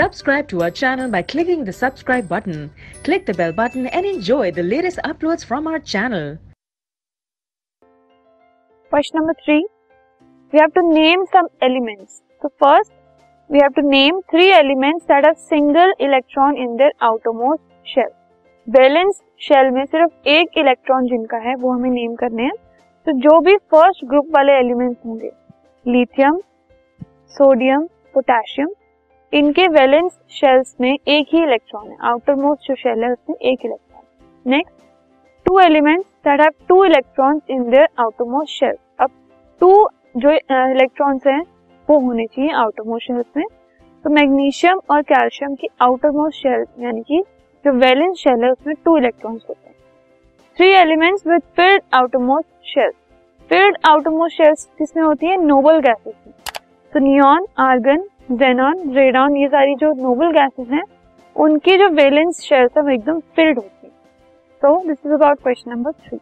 Subscribe to our channel by clicking the subscribe button. Click the bell button and enjoy the latest uploads from our channel. Question number three. We have to name some elements. So first, we have to name three elements that have single electron in their outermost shell. Balance shell में सिर्फ़ एक electron जिनका है वो हमें name करने हैं तो जो भी फ़र्स्ट ग्रुप वाले एलिमेंट्स होंगे लिथियम सोडियम पोटेशियम इनके वैलेंस शेल्स में एक ही इलेक्ट्रॉन है आउटर मोस्ट जो शेल है उसमें एक electron next two elements that have two electrons in their outermost shell अब टू जो इलेक्ट्रॉन्स हैं, वो होने चाहिए आउटर मोस्ट शेल्स में। तो मैग्नीशियम और कैल्शियम की आउटर मोस्ट शेल यानी कि जो वैलेंस शेल है, उसमें टू इलेक्ट्रॉन्स होते हैं। Three elements with filled outermost shells filled outermost shells किसमें होती है? नोबल गैसेस में। तो नियॉन आर्गन जेनॉन रेडॉन ये सारी जो नोबल गैसेस हैं, उनकी जो वेलेंस शेल्स है वो एकदम फिल्ड होती है। So this is about question number three